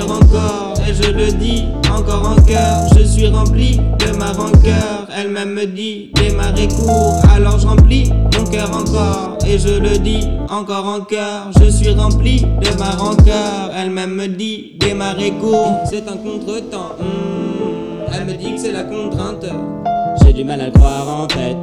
encore, et je le dis encore en cœur. Je suis rempli de ma rancœur. Elle-même me dit démarrer court, alors je remplis mon cœur encore, et je le dis encore en cœur. Je suis rempli de ma rancœur. Elle-même me dit démarrer court, c'est un contretemps. Hmm, Elle me dit que c'est la contrainte. J'ai du mal à le croire en fait.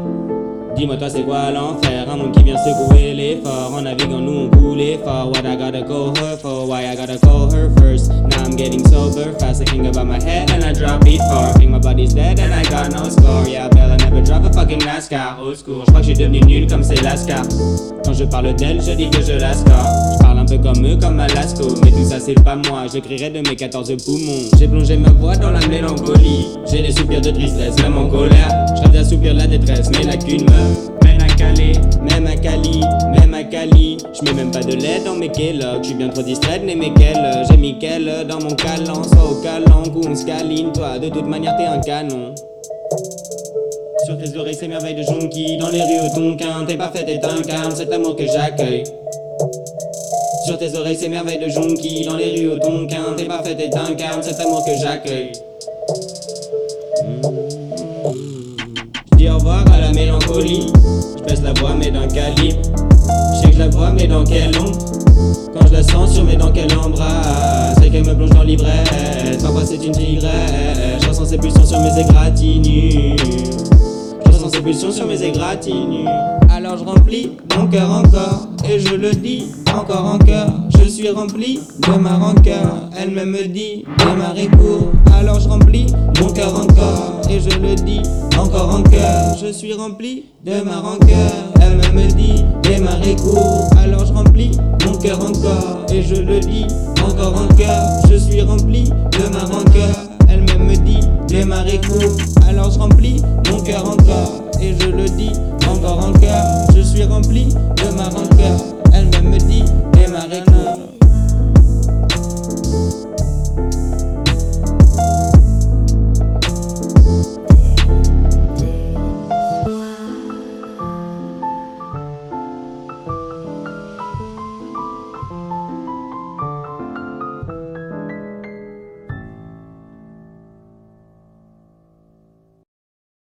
Dis-moi toi c'est quoi l'enfer? Un monde qui vient secouer l'effort En naviguant nous on coule fort What I gotta call her for? Why I gotta call her first? Now I'm getting sober fast I think about my head and I drop it far Think my body's dead and I got no score. Yeah Bella never drop a fucking NASCAR. Old school Je crois que je suis devenu nul comme c'est Lascar Quand je parle d'elle je dis que je la score comme eux comme Alasco Mais tout ça c'est pas moi Je crierai de mes 14 poumons J'ai plongé ma voix dans la mélancolie J'ai des soupirs de tristesse même en colère Je rêve d'assoupir la détresse mais lacunes me mène à Calais, même à Cali, même à Cali. Je mets même pas de lait dans mes Kellogg, je suis bien trop distrait de quel. J'ai mis dans mon calan, soit au calan ou on scaline. Toi, de toute manière, t'es un canon. Sur tes oreilles, ces merveilles de jonquille. Dans les rues au Tonkin, t'es parfait et t'incarnes cet amour que j'accueille. Sur tes oreilles, ces merveilles de jonquille. Dans les rues au Tonkin, t'es parfait et t'incarnes cet amour que j'accueille. Je dis au revoir à la mélancolie. Je baisse la voix, mais d'un calibre. Je sais que je la vois, mais dans quel ombre? Quand je la sens sur mes dents, qu'elle embrasse? C'est qu'elle me plonge dans l'ivresse. Parfois c'est une tigresse. Je ressens ses pulsions sur mes égratignures. Je ressens ses pulsions sur mes égratignures. Alors je remplis mon cœur encore, et je le dis encore en cœur. Je suis rempli de ma rancœur. Elle-même me dit démarrer court. Alors je remplis mon cœur encore, et je le dis encore en cœur. Je suis rempli de ma rancœur. Elle-même me dit démarrer court. Alors je remplis mon cœur encore, et je le dis encore en cœur. Je suis rempli de ma rancœur. Elle-même me dit démarrer court. Alors je remplis mon cœur encore, et je le dis encore en cœur. Je suis rempli de ma rancœur. bell.